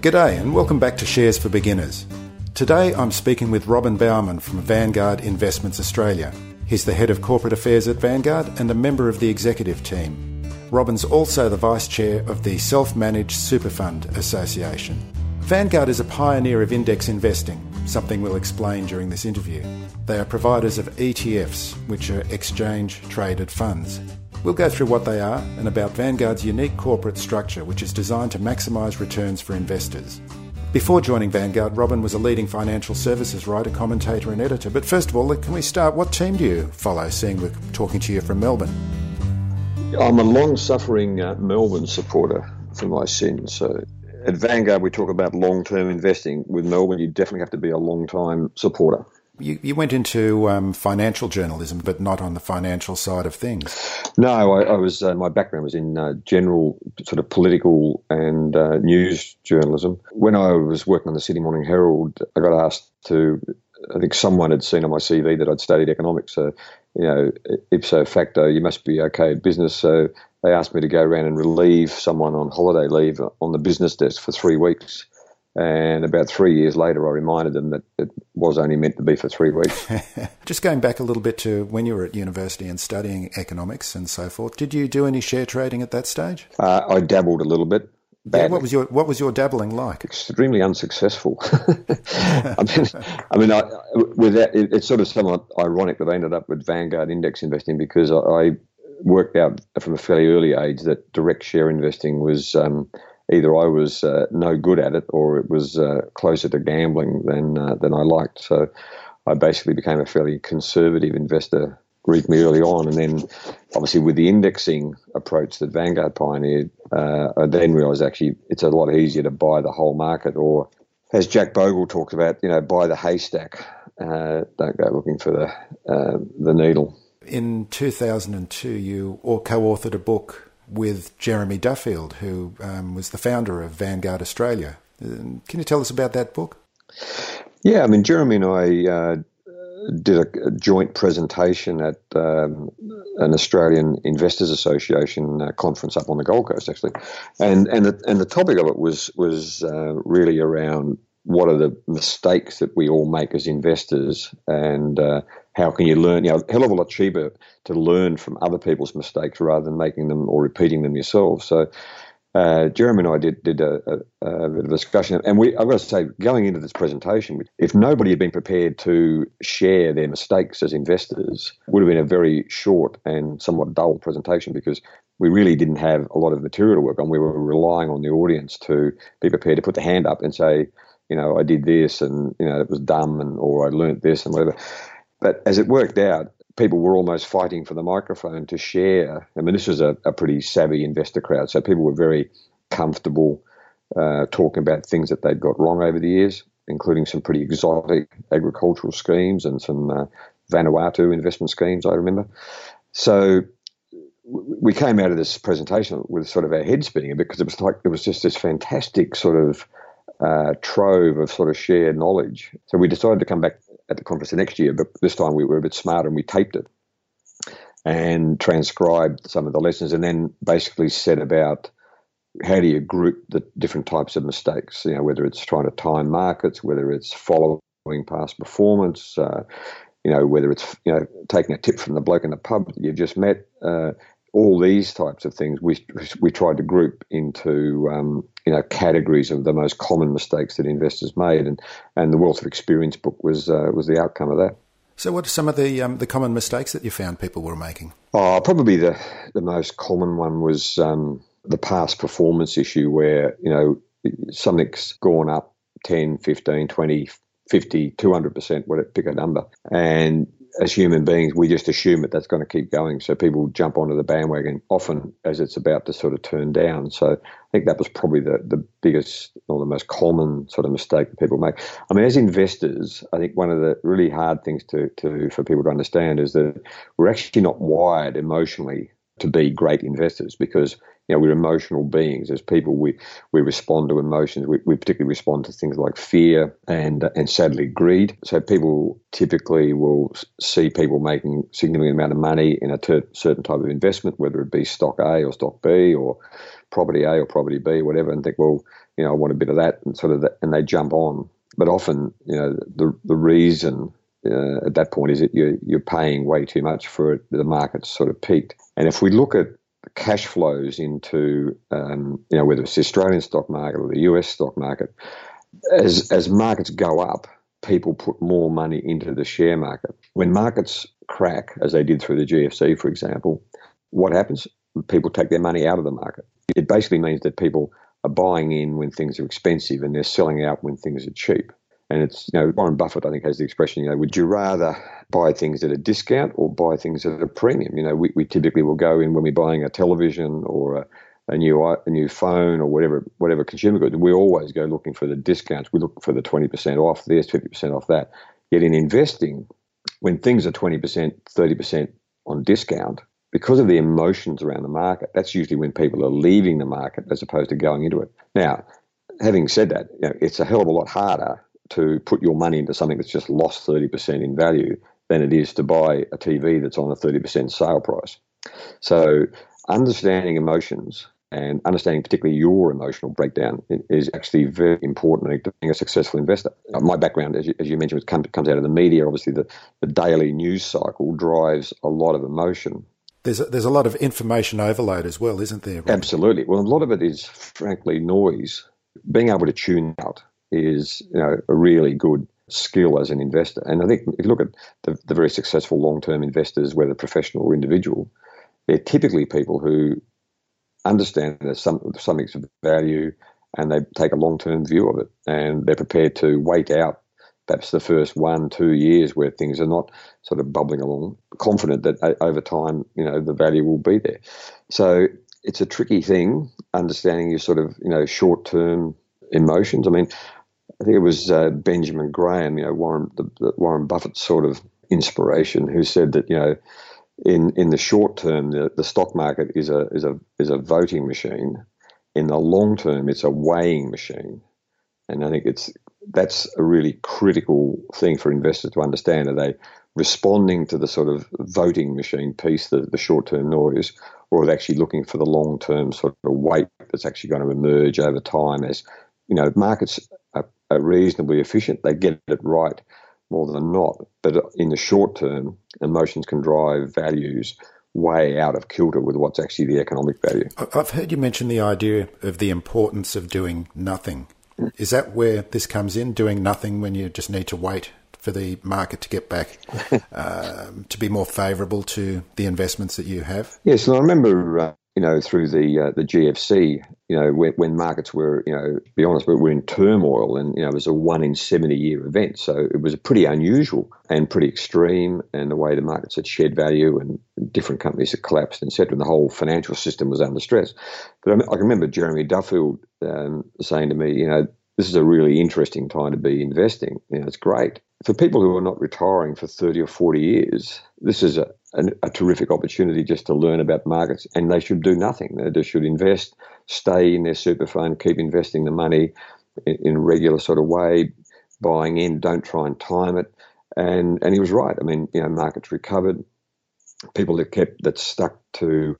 G'day and welcome back to Shares for Beginners. Today I'm speaking with Robin Bowerman from Vanguard Investments Australia. He's the head of corporate affairs at Vanguard and a member of the executive team. Robin's also the vice chair of the Self Managed Super Fund Association. Vanguard is a pioneer of index investing, something we'll explain during this interview. They are providers of ETFs, which are exchange traded funds. We'll go through what they are and about Vanguard's unique corporate structure, which is designed to maximise returns for investors. Before joining Vanguard, Robin was a leading financial services writer, commentator, and editor. But first of all, can we start? What team do you follow, seeing we're talking to you from Melbourne? I'm a long suffering uh, Melbourne supporter for my sins. So at Vanguard, we talk about long term investing. With Melbourne, you definitely have to be a long time supporter. You, you went into um, financial journalism, but not on the financial side of things. No, I, I was. Uh, my background was in uh, general sort of political and uh, news journalism. When I was working on the Sydney Morning Herald, I got asked to. I think someone had seen on my CV that I'd studied economics. So, you know, ipso facto, you must be okay at business. So they asked me to go around and relieve someone on holiday leave on the business desk for three weeks. And about three years later, I reminded them that it was only meant to be for three weeks. Just going back a little bit to when you were at university and studying economics and so forth, did you do any share trading at that stage? Uh, I dabbled a little bit. Yeah, what was your what was your dabbling like? Extremely unsuccessful. I mean, I mean, I, with that, it, it's sort of somewhat ironic that I ended up with Vanguard Index investing because I, I worked out from a fairly early age that direct share investing was um, either I was uh, no good at it or it was uh, closer to gambling than uh, than I liked. So I basically became a fairly conservative investor reasonably early on, and then obviously with the indexing approach that Vanguard pioneered, uh, I then realised actually it's a lot easier to buy the whole market, or as Jack Bogle talks about, you know, buy the haystack. Uh, don't go looking for the the needle. In 2002, you co-authored a book with Jeremy Duffield, who um, was the founder of Vanguard Australia. Um, can you tell us about that book? Yeah, I mean, Jeremy and I uh, did a, a, joint presentation at um, an Australian Investors Association uh, conference up on the Gold Coast, actually, and and the, and the topic of it was was uh, really around what are the mistakes that we all make as investors, and uh, how can you learn? You know, hell of a lot cheaper to learn from other people's mistakes rather than making them or repeating them yourself. So, uh, Jeremy and I did did a, a, a, discussion, and we I've got to say, going into this presentation, if nobody had been prepared to share their mistakes as investors, would have been a very short and somewhat dull presentation because we really didn't have a lot of material to work on. We were relying on the audience to be prepared to put the hand up and say, you know, I did this, and you know, it was dumb, and or I learnt this, and whatever. But as it worked out, people were almost fighting for the microphone to share. I mean, this was a, a pretty savvy investor crowd, so people were very comfortable uh, talking about things that they'd got wrong over the years, including some pretty exotic agricultural schemes and some uh, Vanuatu investment schemes, I remember. So we came out of this presentation with sort of our head spinning because it was like it was just this fantastic sort of uh, trove of sort of shared knowledge. So we decided to come back at the conference the next year, but this time we were a bit smarter and we taped it and transcribed some of the lessons and then basically set about how do you group the different types of mistakes, you know, whether it's trying to time markets, whether it's following past performance, uh, you know, whether it's, you know, taking a tip from the bloke in the pub that you've just met, uh, all these types of things we, we tried to group into um, you know categories of the most common mistakes that investors made, and, and the Wealth of Experience book was uh, was the outcome of that. So, what are some of the um, the common mistakes that you found people were making? Oh, probably the the most common one was um, the past performance issue, where you know something's gone up 10, 15, 20, 50, 200%, whatever, pick a number. And as human beings, we just assume that that's going to keep going. So people jump onto the bandwagon often as it's about to sort of turn down. So I think that was probably the, the biggest or the most common sort of mistake that people make. I mean, as investors, I think one of the really hard things to, to for people to understand is that we're actually not wired emotionally to be great investors because you know, we're emotional beings. As people, we, we respond to emotions. We, we particularly respond to things like fear and and sadly greed. So people typically will see people making significant amount of money in a ter- certain type of investment, whether it be stock A or stock B or property A or property B, whatever, and think, well, you know, I want a bit of that, and sort of, that, and they jump on. But often, you know, the the reason uh, at that point is that you're you're paying way too much for it. The market's sort of peaked, and if we look at cash flows into, um, you know, whether it's the Australian stock market or the US stock market, as as markets go up, people put more money into the share market. When markets crack, as they did through the GFC, for example, what happens? People take their money out of the market. It basically means that people are buying in when things are expensive and they're selling out when things are cheap. And it's, you know, Warren Buffett, I think, has the expression, you know, would you rather buy things at a discount or buy things at a premium? You know, we, we typically will go in when we're buying a television or a, a new a new phone or whatever whatever consumer good. We always go looking for the discounts. We look for the 20% off this, 50% off that. Yet in investing, when things are 20%, 30% on discount, because of the emotions around the market, that's usually when people are leaving the market as opposed to going into it. Now, having said that, you know, it's a hell of a lot harder to put your money into something that's just lost 30% in value than it is to buy a TV that's on a 30% sale price. So, understanding emotions and understanding particularly your emotional breakdown is actually very important to being a successful investor. My background, as you, as you mentioned, comes out of the media. Obviously, the, the daily news cycle drives a lot of emotion. There's a, there's a lot of information overload as well, isn't there? Absolutely. Well, a lot of it is, frankly, noise. Being able to tune out is you know a really good skill as an investor. And I think if you look at the, the very successful long term investors, whether professional or individual, they're typically people who understand there's some something's of value and they take a long term view of it and they're prepared to wait out perhaps the first one, two years where things are not sort of bubbling along, confident that uh, over time, you know, the value will be there. So it's a tricky thing, understanding your sort of, you know, short term emotions. I mean, I think it was uh, Benjamin Graham, you know, Warren the, the Warren Buffett's sort of inspiration, who said that you know, in in the short term, the, the stock market is a is a is a voting machine. In the long term, it's a weighing machine, and I think it's that's a really critical thing for investors to understand. Are they responding to the sort of voting machine piece, the, the short term noise, or are they actually looking for the long term sort of weight that's actually going to emerge over time as you know markets are reasonably efficient. They get it right more than not. But in the short term, emotions can drive values way out of kilter with what's actually the economic value. I've heard you mention the idea of the importance of doing nothing. Is that where this comes in, doing nothing when you just need to wait for the market to get back um, to be more favourable to the investments that you have? Yes, and I remember uh, you know, through the uh, the GFC, you know, when, when, markets were, you know, be honest, we were in turmoil, and you know, it was a one in seventy year event, so it was pretty unusual and pretty extreme, and the way the markets had shed value and different companies had collapsed, etc. And the whole financial system was under stress. But I, I remember Jeremy Duffield um, saying to me, you know, this is a really interesting time to be investing. You know, it's great for people who are not retiring for 30 or 40 years, this is a, a, a, terrific opportunity just to learn about markets, and they should do nothing. They should invest, stay in their super fund, keep investing the money in, in a regular sort of way, buying in, don't try and time it. And and he was right. I mean, you know, markets recovered. People that kept that stuck to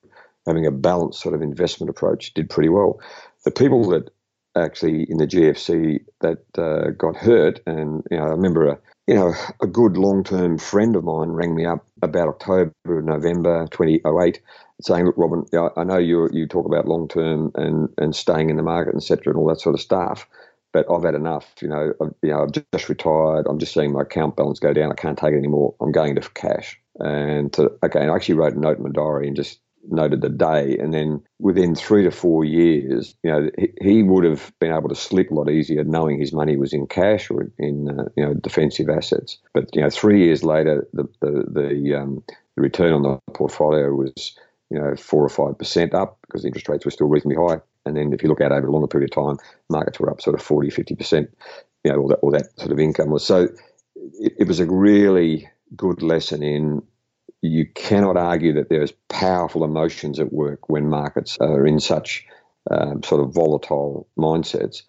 having a balanced sort of investment approach did pretty well. The people that actually in the GFC that uh, got hurt. And you know, I remember a you know a good long term friend of mine rang me up about October, November 2008, saying, "Look, Robin, I know you you talk about long term and and staying in the market, etc., and all that sort of stuff." But I've had enough. You know, I've, you know, I've just retired. I'm just seeing my account balance go down. I can't take it anymore. I'm going to cash. And to, okay, and I actually wrote a note in my diary and just noted the day, and then within three to four years, you know, he, he would have been able to sleep a lot easier, knowing his money was in cash or in uh, you know defensive assets. But you know, three years later, the the the, um, the return on the portfolio was you know four or five percent up because interest rates were still reasonably high. And then if you look out over a longer period of time, markets were up sort of 40, 50 percent. You know, all that all that sort of income was so. It, it was a really good lesson in you cannot argue that there's powerful emotions at work when markets are in such um, sort of volatile mindsets.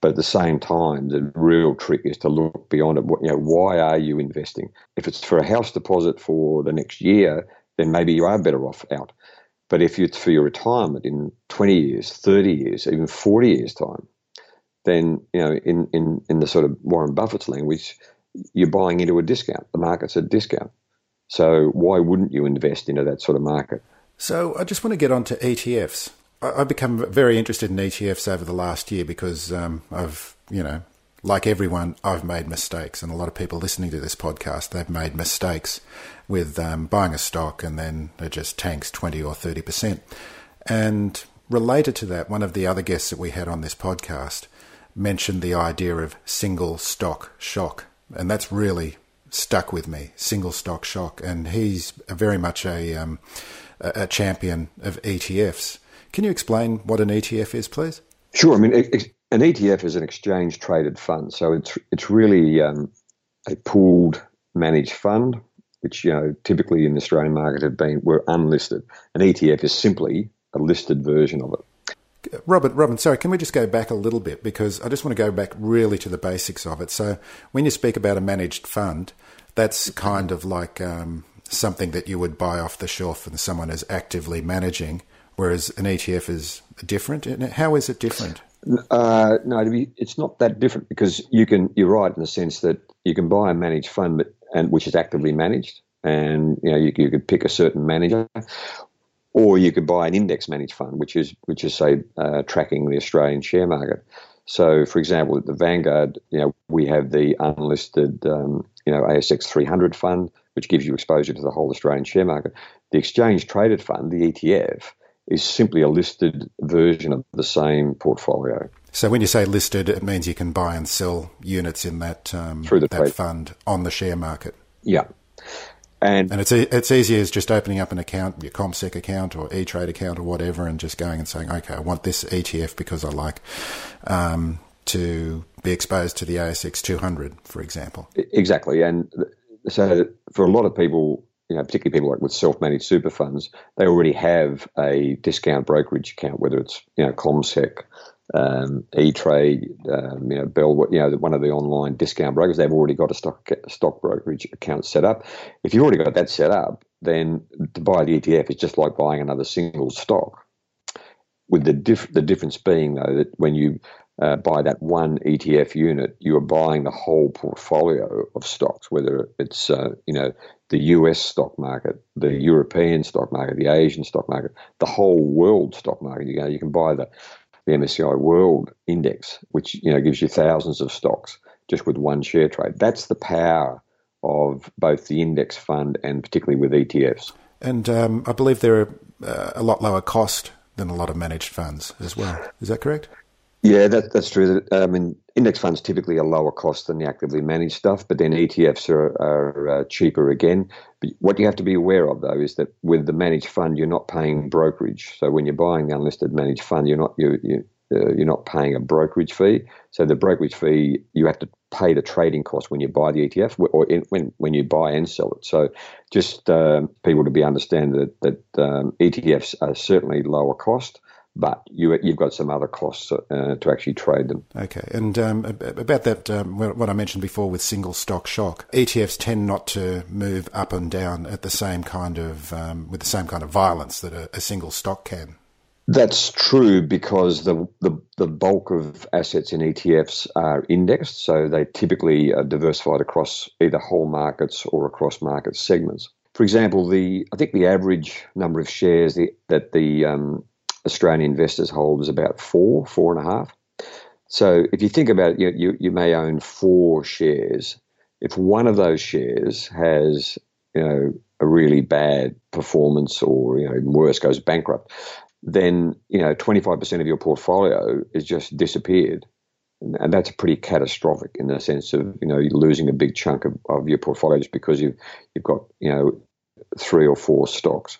But at the same time, the real trick is to look beyond it. You know, why are you investing? If it's for a house deposit for the next year, then maybe you are better off out. But if it's for your retirement in 20 years, 30 years, even 40 years' time, then, you know, in, in, in the sort of Warren Buffett's language, you're buying into a discount. The market's a discount. So why wouldn't you invest into that sort of market? So I just want to get on to ETFs. I've become very interested in ETFs over the last year because um, I've, you know, like everyone, I've made mistakes, and a lot of people listening to this podcast, they've made mistakes with um, buying a stock and then it just tanks 20 or 30%. And related to that, one of the other guests that we had on this podcast mentioned the idea of single stock shock. And that's really stuck with me, single stock shock, and he's very much a um, a champion of ETFs. Can you explain what an ETF is, please? Sure. I mean, an ETF is an exchange traded fund, so it's it's really um, a pooled managed fund, which you know typically in the Australian market have been were unlisted. An ETF is simply a listed version of it. Robert, Robin, sorry, can we just go back a little bit because I just want to go back really to the basics of it. So, when you speak about a managed fund, that's kind of like um, something that you would buy off the shelf and someone is actively managing, whereas an ETF is different. How is it different? Uh, no, it's not that different because you can. You're right in the sense that you can buy a managed fund, but, and which is actively managed, and you know you, you could pick a certain manager, or you could buy an index managed fund, which is which is say uh, tracking the Australian share market. So, for example, at the Vanguard, you know, we have the unlisted, um, you know, ASX 300 fund, which gives you exposure to the whole Australian share market. The exchange traded fund, the ETF, is simply a listed version of the same portfolio. So, when you say listed, it means you can buy and sell units in that um, through the that trade. fund on the share market. Yeah, and, and it's it's easy as just opening up an account, your ComSec account or E Trade account or whatever, and just going and saying, okay, I want this ETF because I like um, to be exposed to the ASX 200, for example. Exactly, and so for a lot of people, you know, particularly people like with self-managed super funds, they already have a discount brokerage account, whether it's you know CommSec um, E-Trade, um, you know, Bell, you know, one of the online discount brokers, they've already got a stock stock brokerage account set up. If you've already got that set up, then to buy the ETF is just like buying another single stock. With the diff- the difference being though that when you uh, buy that one ETF unit, you are buying the whole portfolio of stocks, whether it's uh, you know the US stock market, the European stock market, the Asian stock market, the whole world stock market. You know, you can buy the the MSCI World Index, which you know gives you thousands of stocks just with one share trade. That's the power of both the index fund and particularly with ETFs. And um, I believe they're uh, a lot lower cost than a lot of managed funds as well. Is that correct? Yeah, that, that's true. I mean, index funds typically are lower cost than the actively managed stuff, but then ETFs are, are uh, cheaper again. But what you have to be aware of, though, is that with the managed fund, you're not paying brokerage. So when you're buying the unlisted managed fund, you're not you, you uh, you're not paying a brokerage fee. So the brokerage fee you have to pay the trading cost when you buy the ETF or in, when when you buy and sell it. So just uh, people to be understand that that um, ETFs are certainly lower cost but you, have got some other costs uh, to actually trade them. Okay, and um, about that, um, what I mentioned before with single stock shock, ETFs tend not to move up and down at the same kind of um, with the same kind of violence that a, a, single stock can. That's true because the, the, the bulk of assets in ETFs are indexed, so they typically are diversified across either whole markets or across market segments. For example, the I think the average number of shares the, that the um, Australian investors hold is about four, four and a half. So if you think about it, you, you, you may own four shares. If one of those shares has, you know, a really bad performance or, you know, worse, goes bankrupt, then, you know, 25% of your portfolio is just disappeared. And that's pretty catastrophic in the sense of, you know, losing a big chunk of, of your portfolio just because you've, you've got, you know, three or four stocks.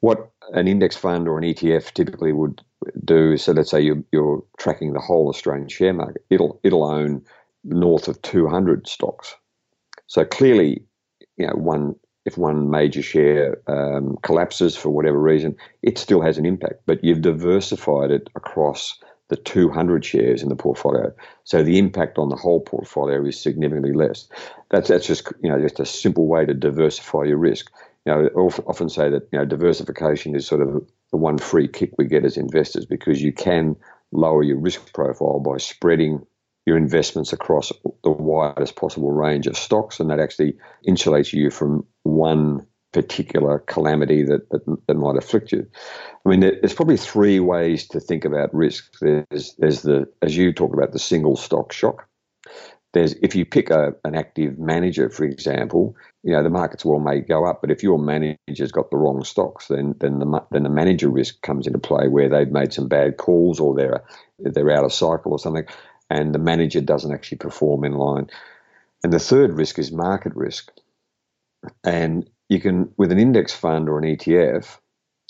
What an index fund or an ETF typically would do so let's say you're, you're tracking the whole Australian share market, it'll, it'll own north of 200 stocks. So clearly, you know, one if one major share um, collapses for whatever reason, it still has an impact. But you've diversified it across the 200 shares in the portfolio, so the impact on the whole portfolio is significantly less. That's that's just you know just a simple way to diversify your risk. You know, often say that you know diversification is sort of the one free kick we get as investors because you can lower your risk profile by spreading your investments across the widest possible range of stocks, and that actually insulates you from one particular calamity that, that, that might afflict you. I mean, there's probably three ways to think about risk. There's, there's the, as you talk about, the single stock shock. There's if you pick a, an active manager, for example, you know the markets well may go up, but if your manager's got the wrong stocks, then then the then the manager risk comes into play where they've made some bad calls or they're they're out of cycle or something and the manager doesn't actually perform in line. And the third risk is market risk. And you can, with an index fund or an ETF,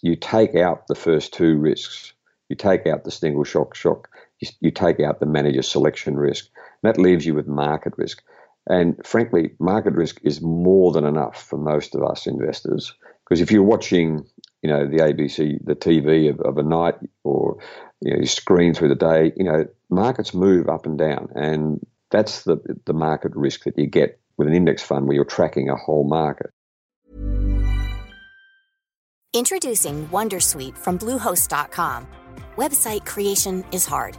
you take out the first two risks. You take out the single shock shock. You, you take out the manager selection risk. That leaves you with market risk. And frankly, market risk is more than enough for most of us investors. Because if you're watching, you know, the ABC, the TV of, of a night, or you know, you screen through the day, you know, markets move up and down, and that's the the market risk that you get with an index fund where you're tracking a whole market. Introducing WonderSuite from Bluehost.com. Website creation is hard,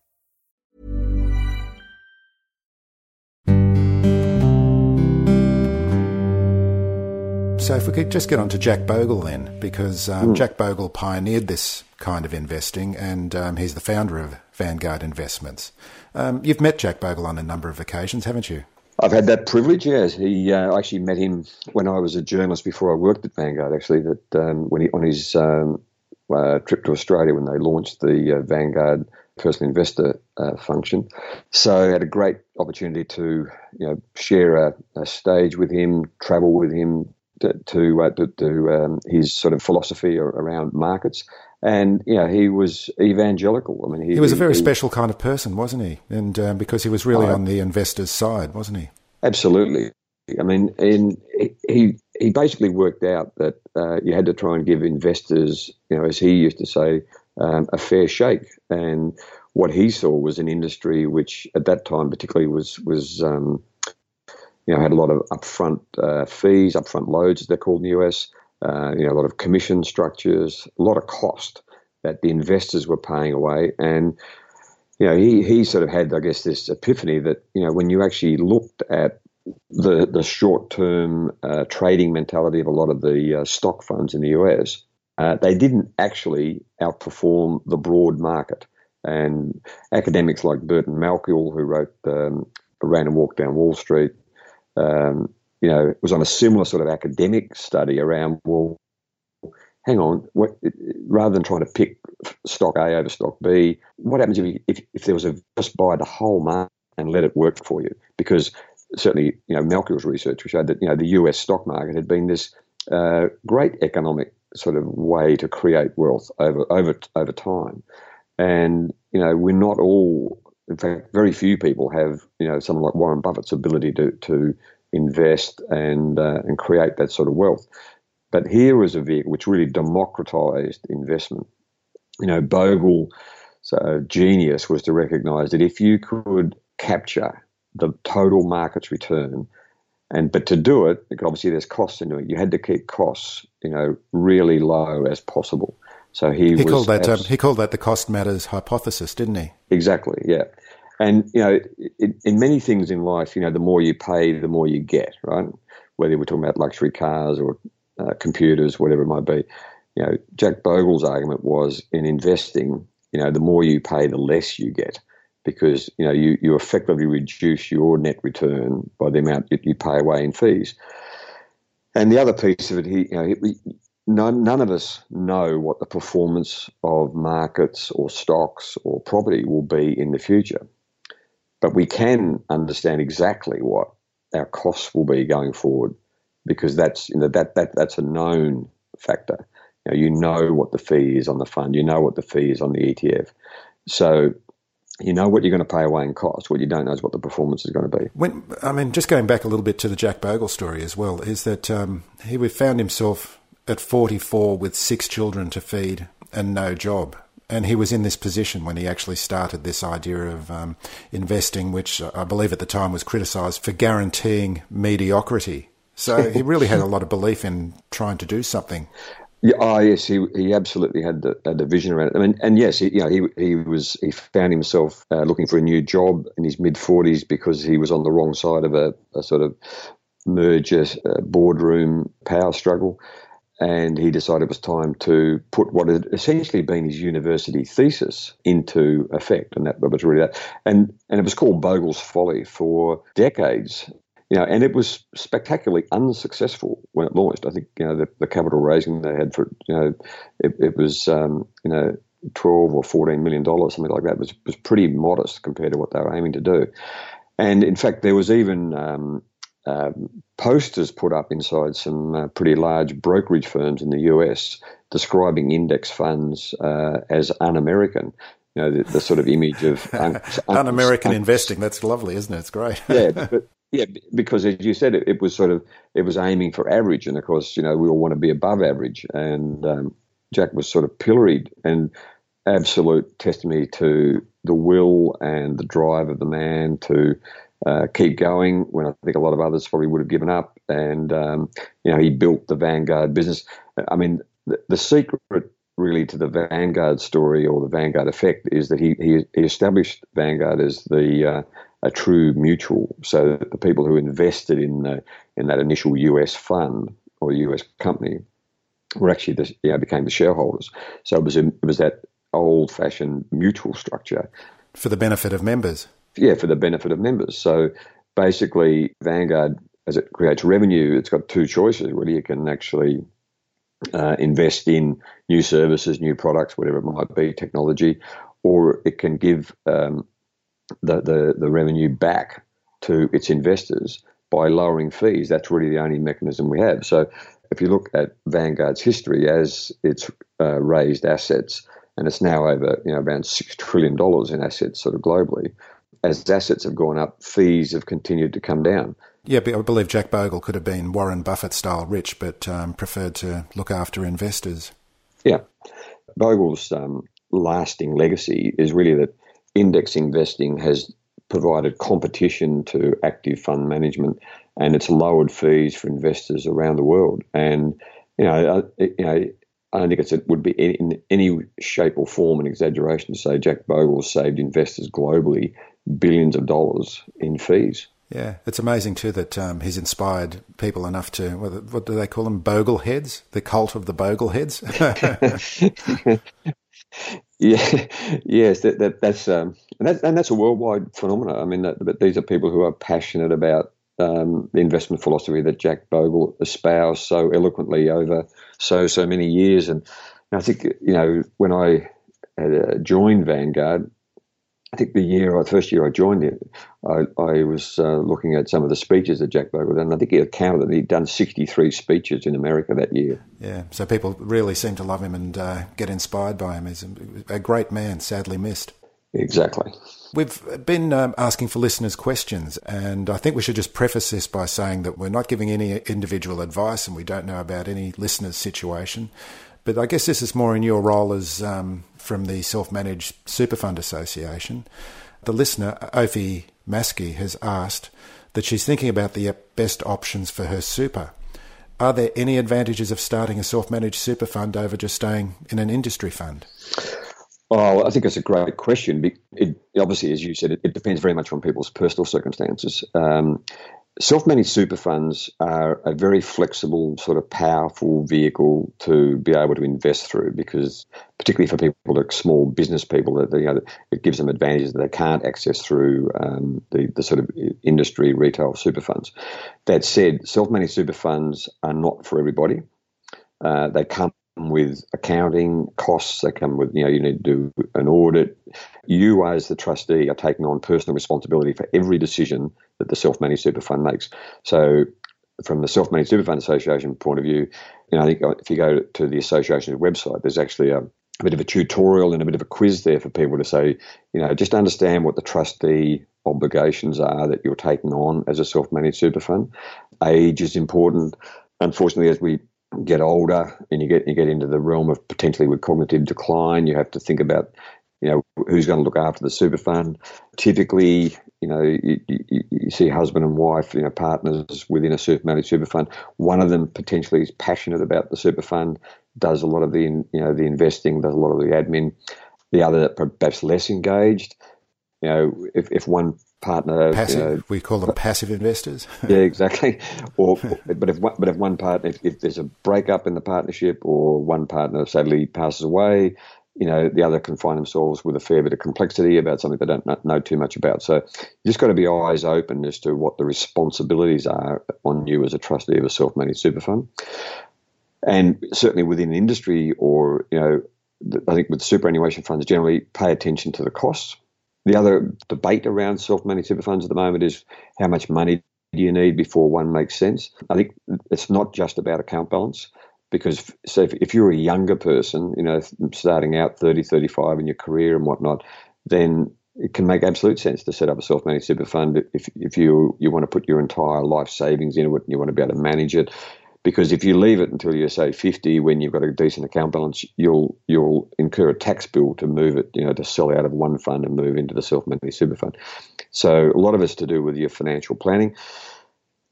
So if we could just get on to Jack Bogle then, because um, mm. Jack Bogle pioneered this kind of investing, and um, he's the founder of Vanguard Investments. Um, you've met Jack Bogle on a number of occasions, haven't you? I've had that privilege. Yes, he. Uh, I actually met him when I was a journalist before I worked at Vanguard. Actually, that um, when he on his um, uh, trip to Australia when they launched the uh, Vanguard personal investor uh, function. So I had a great opportunity to you know share a, a stage with him, travel with him to to, uh, to, to um, his sort of philosophy around markets, and you know he was evangelical. I mean, he, he was a very he, special kind of person, wasn't he? And um, because he was really uh, on the investors' side, wasn't he? Absolutely. I mean, in, he he basically worked out that uh, you had to try and give investors, you know, as he used to say, um, a fair shake. And what he saw was an industry which, at that time, particularly, was was um, you know had a lot of upfront uh, fees, upfront loads, as they're called in the US uh, you know, a lot of commission structures, a lot of cost that the investors were paying away. And, you know, he, he sort of had, I guess, this epiphany that, you know, when you actually looked at the, the short term uh, trading mentality of a lot of the uh, stock funds in the US, uh, they didn't actually outperform the broad market. And academics like Burton Malkiel, who wrote um, A Random Walk Down Wall Street, um, you know, was on a similar sort of academic study around, well, hang on, what, rather than trying to pick stock A over stock B, what happens if, you, if, if there was a just buy the whole market and let it work for you? Because certainly, you know, Malkiel's research showed that, you know, the US stock market had been this uh, great economic sort of way to create wealth over, over, over time. And, you know, we're not all, in fact, very few people have, you know, someone like Warren Buffett's ability to, to invest and uh, and create that sort of wealth. But here was a vehicle which really democratized investment. You know, Bogle's genius was to recognize that if you could capture the total market's return, and but to do it, obviously there's costs in doing it. You had to keep costs, you know, really low as possible. So he he called that abs- um, he called that the cost matters hypothesis, didn't he? Exactly. Yeah. And you know, in, in many things in life, you know, the more you pay, the more you get, right? Whether we're talking about luxury cars or uh, computers, whatever it might be. You know, Jack Bogle's argument was in investing, you know, the more you pay, the less you get because you know you, you effectively reduce your net return by the amount that you pay away in fees. And the other piece of it, he, you know, he, none, none of us know what the performance of markets or stocks or property will be in the future, but we can understand exactly what our costs will be going forward because that's you know that that that's a known factor. You know, you know what the fee is on the fund, you know what the fee is on the ETF. So you know what you're going to pay away in cost. What you don't know is what the performance is going to be. When I mean, just going back a little bit to the Jack Bogle story as well, is that um, he found himself at 44 with six children to feed and no job. And he was in this position when he actually started this idea of um, investing, which I believe at the time was criticised for guaranteeing mediocrity. So he really had a lot of belief in trying to do something. Yeah, oh yes, he he absolutely had the, had a vision around it. I mean, and yes, he, you know, he he was he found himself uh, looking for a new job in his mid forties because he was on the wrong side of a, a sort of merger uh, boardroom power struggle, and he decided it was time to put what had essentially been his university thesis into effect, and that was really that. And and it was called Bogle's Folly for decades you know, and it was spectacularly unsuccessful when it launched. I think you know the, the capital raising they had for you know it, it was um, you know twelve or fourteen million dollars, something like that, was was pretty modest compared to what they were aiming to do. And in fact, there was even um, um, posters put up inside some uh, pretty large brokerage firms in the US describing index funds uh, as un-American. You know, the, the, sort of image of un- un-American un- investing. That's lovely, isn't it? It's great. yeah, but, yeah, because as you said, it, it, was sort of it was aiming for average, and of course, you know, we all want to be above average. And um, Jack was sort of pilloried and absolute testimony to the will and the drive of the man to uh, keep going when I think a lot of others probably would have given up. And um, you know, he built the Vanguard business. I mean, the, the secret really to the Vanguard story or the Vanguard effect is that he he, he established Vanguard as the uh, a true mutual. So the people who invested in the, in that initial US fund or US company were actually the, you know, became the shareholders. So it was it was that old fashioned mutual structure for the benefit of members. Yeah, for the benefit of members. So basically, Vanguard, as it creates revenue, it's got two choices. Really, you can actually uh, invest in new services, new products, whatever it might be, technology, or it can give um, the, the, the revenue back to its investors by lowering fees. That's really the only mechanism we have. So if you look at Vanguard's history as it's uh, raised assets, and it's now over you know around six trillion dollars in assets sort of globally. As assets have gone up, fees have continued to come down. Yeah, I believe Jack Bogle could have been Warren Buffett style rich, but um, preferred to look after investors. Yeah, Bogle's um, lasting legacy is really that index investing has provided competition to active fund management and it's lowered fees for investors around the world. And, you know, I, you know, I don't think it would be in any shape or form an exaggeration to say Jack Bogle saved investors globally billions of dollars in fees. Yeah, it's amazing too that um, he's inspired people enough to what, what do they call them? Bogleheads, the cult of the bogleheads. Yeah, yes, that, that that's um, and, that, and that's a worldwide phenomenon. I mean, that, these are people who are passionate about um, the investment philosophy that Jack Bogle espoused so eloquently over so so many years. And I think you know when I uh, joined Vanguard, I think the year, the first year I joined it, I, I was uh, looking at some of the speeches that Jack Bogle done. I think he counted that he'd done 63 speeches in America that year. Yeah, so people really seem to love him and uh, get inspired by him. He's a great man, sadly missed. Exactly. We've been um, asking for listeners' questions, and I think we should just preface this by saying that we're not giving any individual advice and we don't know about any listener's situation. But I guess this is more in your role as um, from the Self Managed Super Fund Association. The listener, Ophi Maskey, has asked that she's thinking about the best options for her super. Are there any advantages of starting a self managed super fund over just staying in an industry fund? Oh, I think it's a great question. It, obviously, as you said, it, it, depends very much on people's personal circumstances. Um, Self-managed super funds are a very flexible, sort of powerful vehicle to be able to invest through because, particularly for people like small business people, that you know, it gives them advantages that they can't access through um, the, the sort of industry retail super funds. That said, self-managed super funds are not for everybody. Uh, they come with accounting costs. They come with, you know, you need to do an audit. You, as the trustee, are taking on personal responsibility for every decision that the self managed super fund makes. So, from the Self Managed Super Fund Association point of view, you know, I think if you go to the association's website, there's actually a, a bit of a tutorial and a bit of a quiz there for people to say, you know, just understand what the trustee obligations are that you're taking on as a self managed super fund. Age is important. Unfortunately, as we get older and you get you get into the realm of potentially with cognitive decline, you have to think about you know who's going to look after the super fund. Typically, you know you, you, you see husband and wife, you know partners within a super managed super fund. One of them potentially is passionate about the super fund, does a lot of the you know the investing, does a lot of the admin. The other perhaps less engaged. You know, if, if one partner. Passive. You know, we call them passive investors. yeah, exactly. Or, but if one, but if one partner, if, if, there's a breakup in the partnership, or one partner sadly passes away, you know, the other can find themselves with a fair bit of complexity about something they don't know too much about. So you just got to be eyes open as to what the responsibilities are on you as a trustee of a self-managed super fund. And certainly within industry, or you know, I think with superannuation funds generally, pay attention to the costs the other debate around self-managed super funds at the moment is how much money do you need before one makes sense? I think it's not just about account balance because so if, if, you're a younger person, you know, starting out 30, 35 in your career and whatnot, then it can make absolute sense to set up a self-managed super fund if, if you you want to put your entire life savings into it and you want to be able to manage it because if you leave it until you're say 50 when you've got a decent account balance you'll you'll incur a tax bill to move it you know to sell out of one fund and move into the self-managed super fund so a lot of it's to do with your financial planning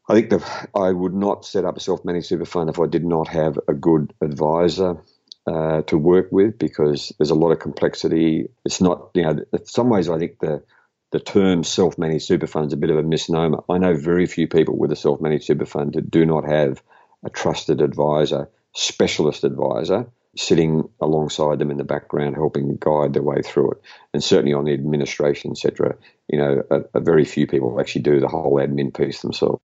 I think that I would not set up a self-managed super fund if I did not have a good advisor uh, to work with because there's a lot of complexity. It's not, you know, in some ways I think the the term self-managed super fund is a bit of a misnomer. I know very few people with a self-managed super fund that do not have a trusted advisor, specialist advisor, sitting alongside them in the background, helping guide their way through it. And certainly on the administration, etc., you know, a, a very few people actually do the whole admin piece themselves.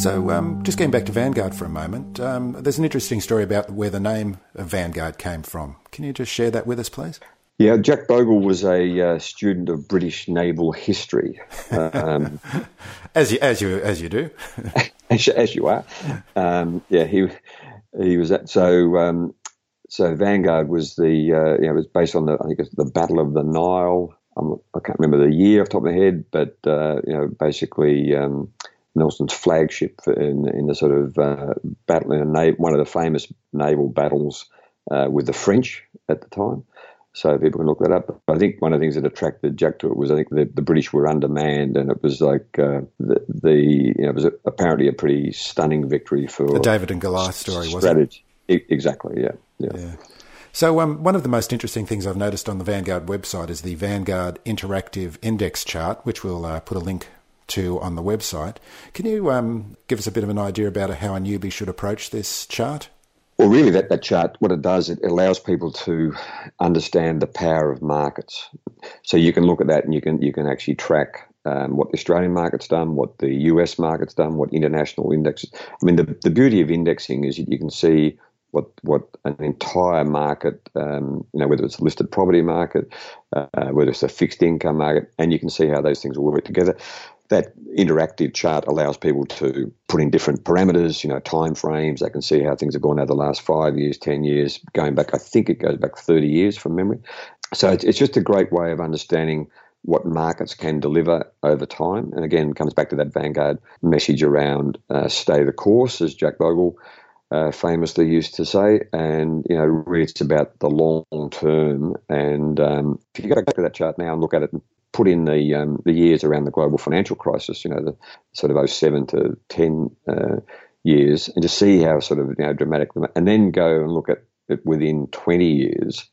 So, um, just getting back to Vanguard for a moment, um, there's an interesting story about where the name of Vanguard came from. Can you just share that with us, please? Yeah, Jack Bogle was a uh, student of British naval history, um, as you as you as you do, as, as, you are. Um, yeah, he he was at so um, so Vanguard was the uh, you know it was based on the I think it's the Battle of the Nile. I'm, I can not remember the year off the top of my head, but uh, you know basically. Um, Nelson's flagship in, in the sort of uh, battle in a one of the famous naval battles uh, with the French at the time so people can look that up. But I think one of the things that attracted Jack to it was I think the, the British were undermanned, and it was like uh, the, the you know, it was apparently a pretty stunning victory for the David and Goliath story, strategy. was it? Exactly, yeah, yeah. yeah. So, um, one of the most interesting things I've noticed on the Vanguard website is the Vanguard Interactive Index chart, which we'll uh, put a link to on the website. Can you um, give us a bit of an idea about how a newbie should approach this chart? Well, really, that, that chart, what it does, it allows people to understand the power of markets. So you can look at that and you can you can actually track um, what the Australian market's done, what the US market's done, what international indexes. I mean, the, the beauty of indexing is that you can see what what an entire market, um, you know, whether it's a listed property market, uh, whether it's a fixed income market, and you can see how those things will work together that interactive chart allows people to put in different parameters, you know, time frames. They can see how things have gone over the last five years, 10 years, going back, I think it goes back 30 years from memory. So it's, it's just a great way of understanding what markets can deliver over time. And again, comes back to that Vanguard message around uh, stay the course, as Jack Bogle uh, famously used to say. And, you know, really it's about the long term. And um, if you go back to that chart now and look at it put in the um, the years around the global financial crisis, you know, the sort of 07 to 10 uh, years, and to see how sort of you know dramatic, and then go and look at it within 20 years,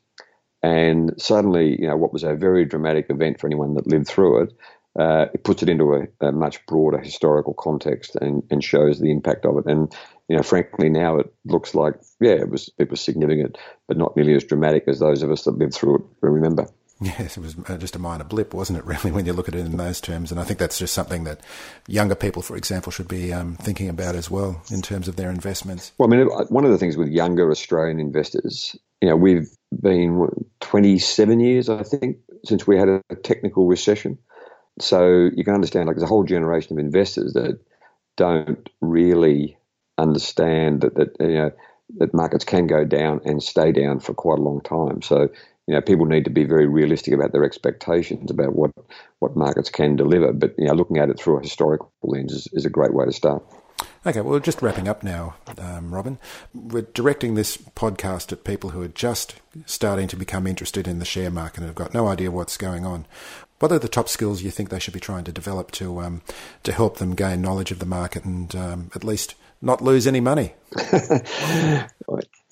and suddenly, you know, what was a very dramatic event for anyone that lived through it. Uh, it puts it into a, a, much broader historical context and, and shows the impact of it. And you know, frankly, now it looks like yeah, it was it was significant, but not nearly as dramatic as those of us that lived through it remember. Yes, it was uh, just a minor blip, wasn't it, really, when you look at it in those terms? And I think that's just something that younger people, for example, should be um, thinking about as well in terms of their investments. Well, I mean, one of the things with younger Australian investors, you know, we've been 27 years, I think, since we had a technical recession. So you can understand, like, there's a whole generation of investors that don't really understand that, that you know, that markets can go down and stay down for quite a long time. So you know, people need to be very realistic about their expectations about what, what markets can deliver. But, you know, looking at it through a historical lens is, is a great way to start. Okay, well, just wrapping up now, um, Robin. We're directing this podcast at people who are just starting to become interested in the share market and have got no idea what's going on. What are the top skills you think they should be trying to develop to um, to help them gain knowledge of the market and um, at least not lose any money?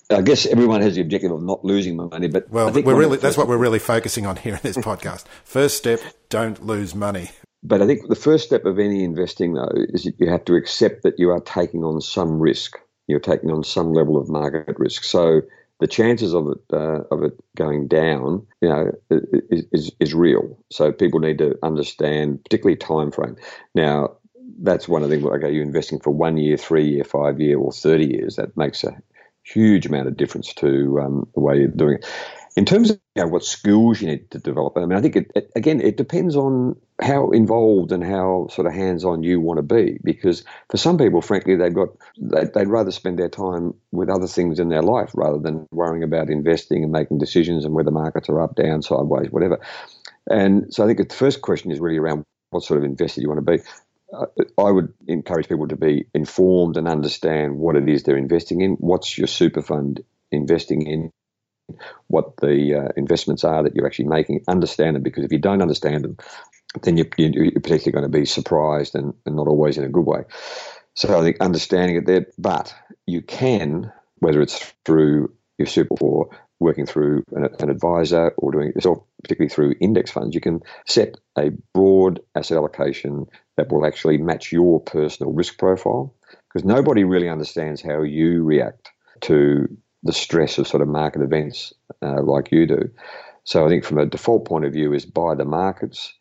I guess everyone has the objective of not losing money, but well, we're really that's what we're really focusing on here in this podcast. First step: don't lose money. But I think the first step of any investing, though, is that you have to accept that you are taking on some risk. You're taking on some level of market risk. So the chances of it uh, of it going down, you know, is, is, is real. So people need to understand, particularly time frame. Now, that's one of the things. Okay, you're investing for one year, three year, five year, or thirty years. That makes a huge amount of difference to um, the way you're doing it. In terms of you know, what skills you need to develop, I mean, I think it, it, again it depends on how involved and how sort of hands-on you want to be. Because for some people, frankly, they've got they'd, they'd rather spend their time with other things in their life rather than worrying about investing and making decisions and whether markets are up, down, sideways, whatever. And so I think the first question is really around what sort of investor you want to be. I would encourage people to be informed and understand what it is they're investing in. What's your super fund investing in? What the uh, investments are that you're actually making. Understand them because if you don't understand them, then you're, you're particularly going to be surprised and, and not always in a good way. So I think understanding it there, but you can, whether it's through your super or working through an, an, advisor or doing it yourself, particularly through index funds, you can set a broad asset allocation that will actually match your personal risk profile. Because nobody really understands how you react to the stress of sort of market events uh, like you do. So I think from a default point of view is buy the markets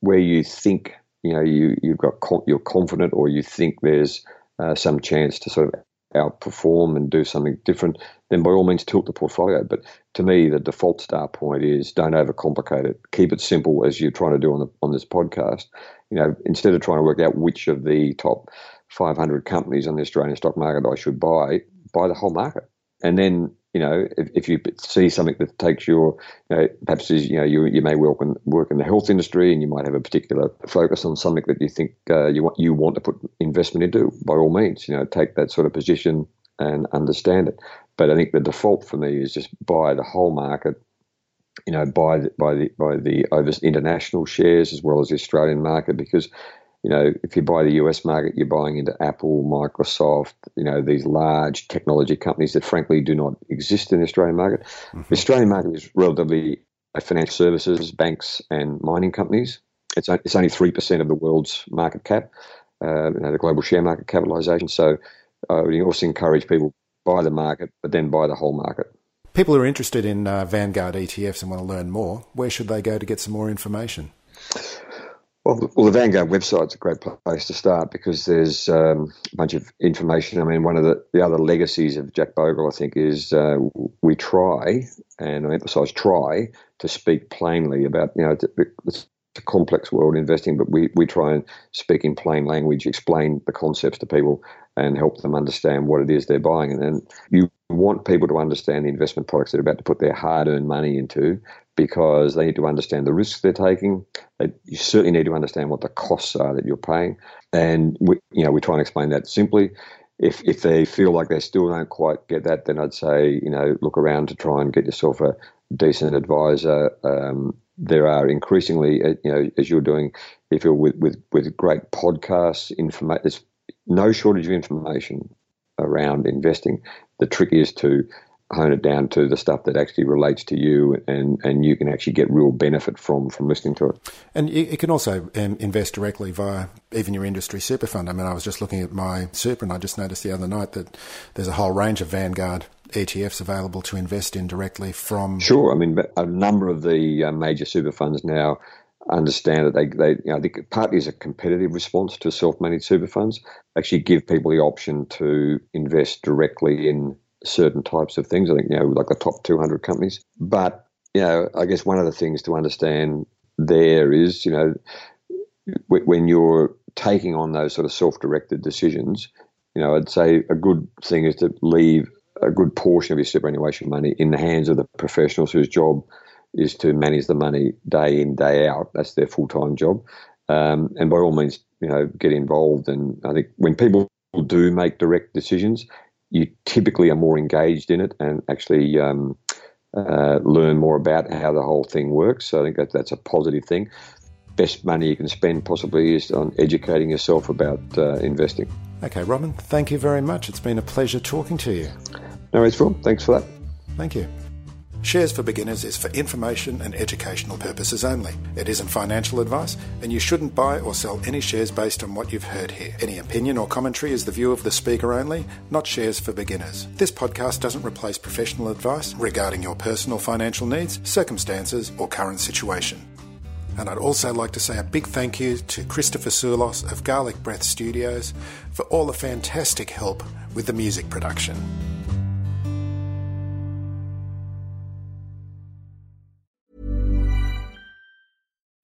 where you think you know you you've got you're confident or you think there's uh, some chance to sort of outperform and do something different, then by all means tilt the portfolio. But to me, the default start point is don't overcomplicate it. Keep it simple as you're trying to do on the on this podcast. You know, instead of trying to work out which of the top 500 companies on the Australian stock market I should buy, buy the whole market. And then you know, if, if you see something that takes your, you know, perhaps you know, you, you may work in, work in the health industry and you might have a particular focus on something that you think uh, you want you want to put investment into. By all means, you know, take that sort of position and understand it. But I think the default for me is just buy the whole market. You know, buy the, by the by the international shares as well as the Australian market because you know, if you buy the US market, you're buying into Apple, Microsoft, you know, these large technology companies that frankly do not exist in the Australian market. Mm-hmm. The Australian market is relatively financial services, banks, and mining companies. It's, it's only 3% of the world's market cap, uh, you know, the global share market capitalization. So I would also encourage people buy the market, but then buy the whole market. People who are interested in uh, Vanguard ETFs and want to learn more, where should they go to get some more information? Well, well, the Vanguard website's a great place to start because there's um, a bunch of information. I mean, one of the, the other legacies of Jack Bogle, I think, is uh, we try, and I emphasise try, to speak plainly about, you know, it's a complex world investing, but we, we try and speak in plain language, explain the concepts to people, and help them understand what it is they're buying. And, then you want people to understand the investment products they're about to put their hard earned money into because they need to understand the risks they're taking. They, you certainly need to understand what the costs are that you're paying, and we, you know we try and explain that simply. If if they feel like they still don't quite get that, then I'd say you know look around to try and get yourself a decent advisor. Um, there are increasingly, uh, you know, as you're doing, if you're with with, with great podcasts, information, there's no shortage of information around investing. The trick is to hone it down to the stuff that actually relates to you and, and you can actually get real benefit from from listening to it. And you, can also um, invest directly via even your industry super fund. I mean, I was just looking at my super and I just noticed the other night that there's a whole range of Vanguard ETFs available to invest in directly from. Sure. I mean, a number of the uh, major super funds now understand that they, they you know, think partly as a competitive response to self-managed super funds, actually give people the option to invest directly in certain types of things. I think, you know, like the top 200 companies. But, you know, I guess one of the things to understand there is, you know, when you're taking on those sort of self-directed decisions, you know, I'd say a good thing is to leave a good portion of your superannuation money in the hands of the professionals whose job is to manage the money day in, day out. That's their full time job. Um, and by all means, you know, get involved. And I think when people do make direct decisions, you typically are more engaged in it and actually um, uh, learn more about how the whole thing works. So I think that that's a positive thing. Best money you can spend possibly is on educating yourself about uh, investing. Okay, Robin, thank you very much. It's been a pleasure talking to you. No worries, Phil. Thanks for that. Thank you. Shares for Beginners is for information and educational purposes only. It isn't financial advice, and you shouldn't buy or sell any shares based on what you've heard here. Any opinion or commentary is the view of the speaker only, not Shares for Beginners. This podcast doesn't replace professional advice regarding your personal financial needs, circumstances, or current situation. And I'd also like to say a big thank you to Christopher Soulos of Garlic Breath Studios for all the fantastic help with the music production.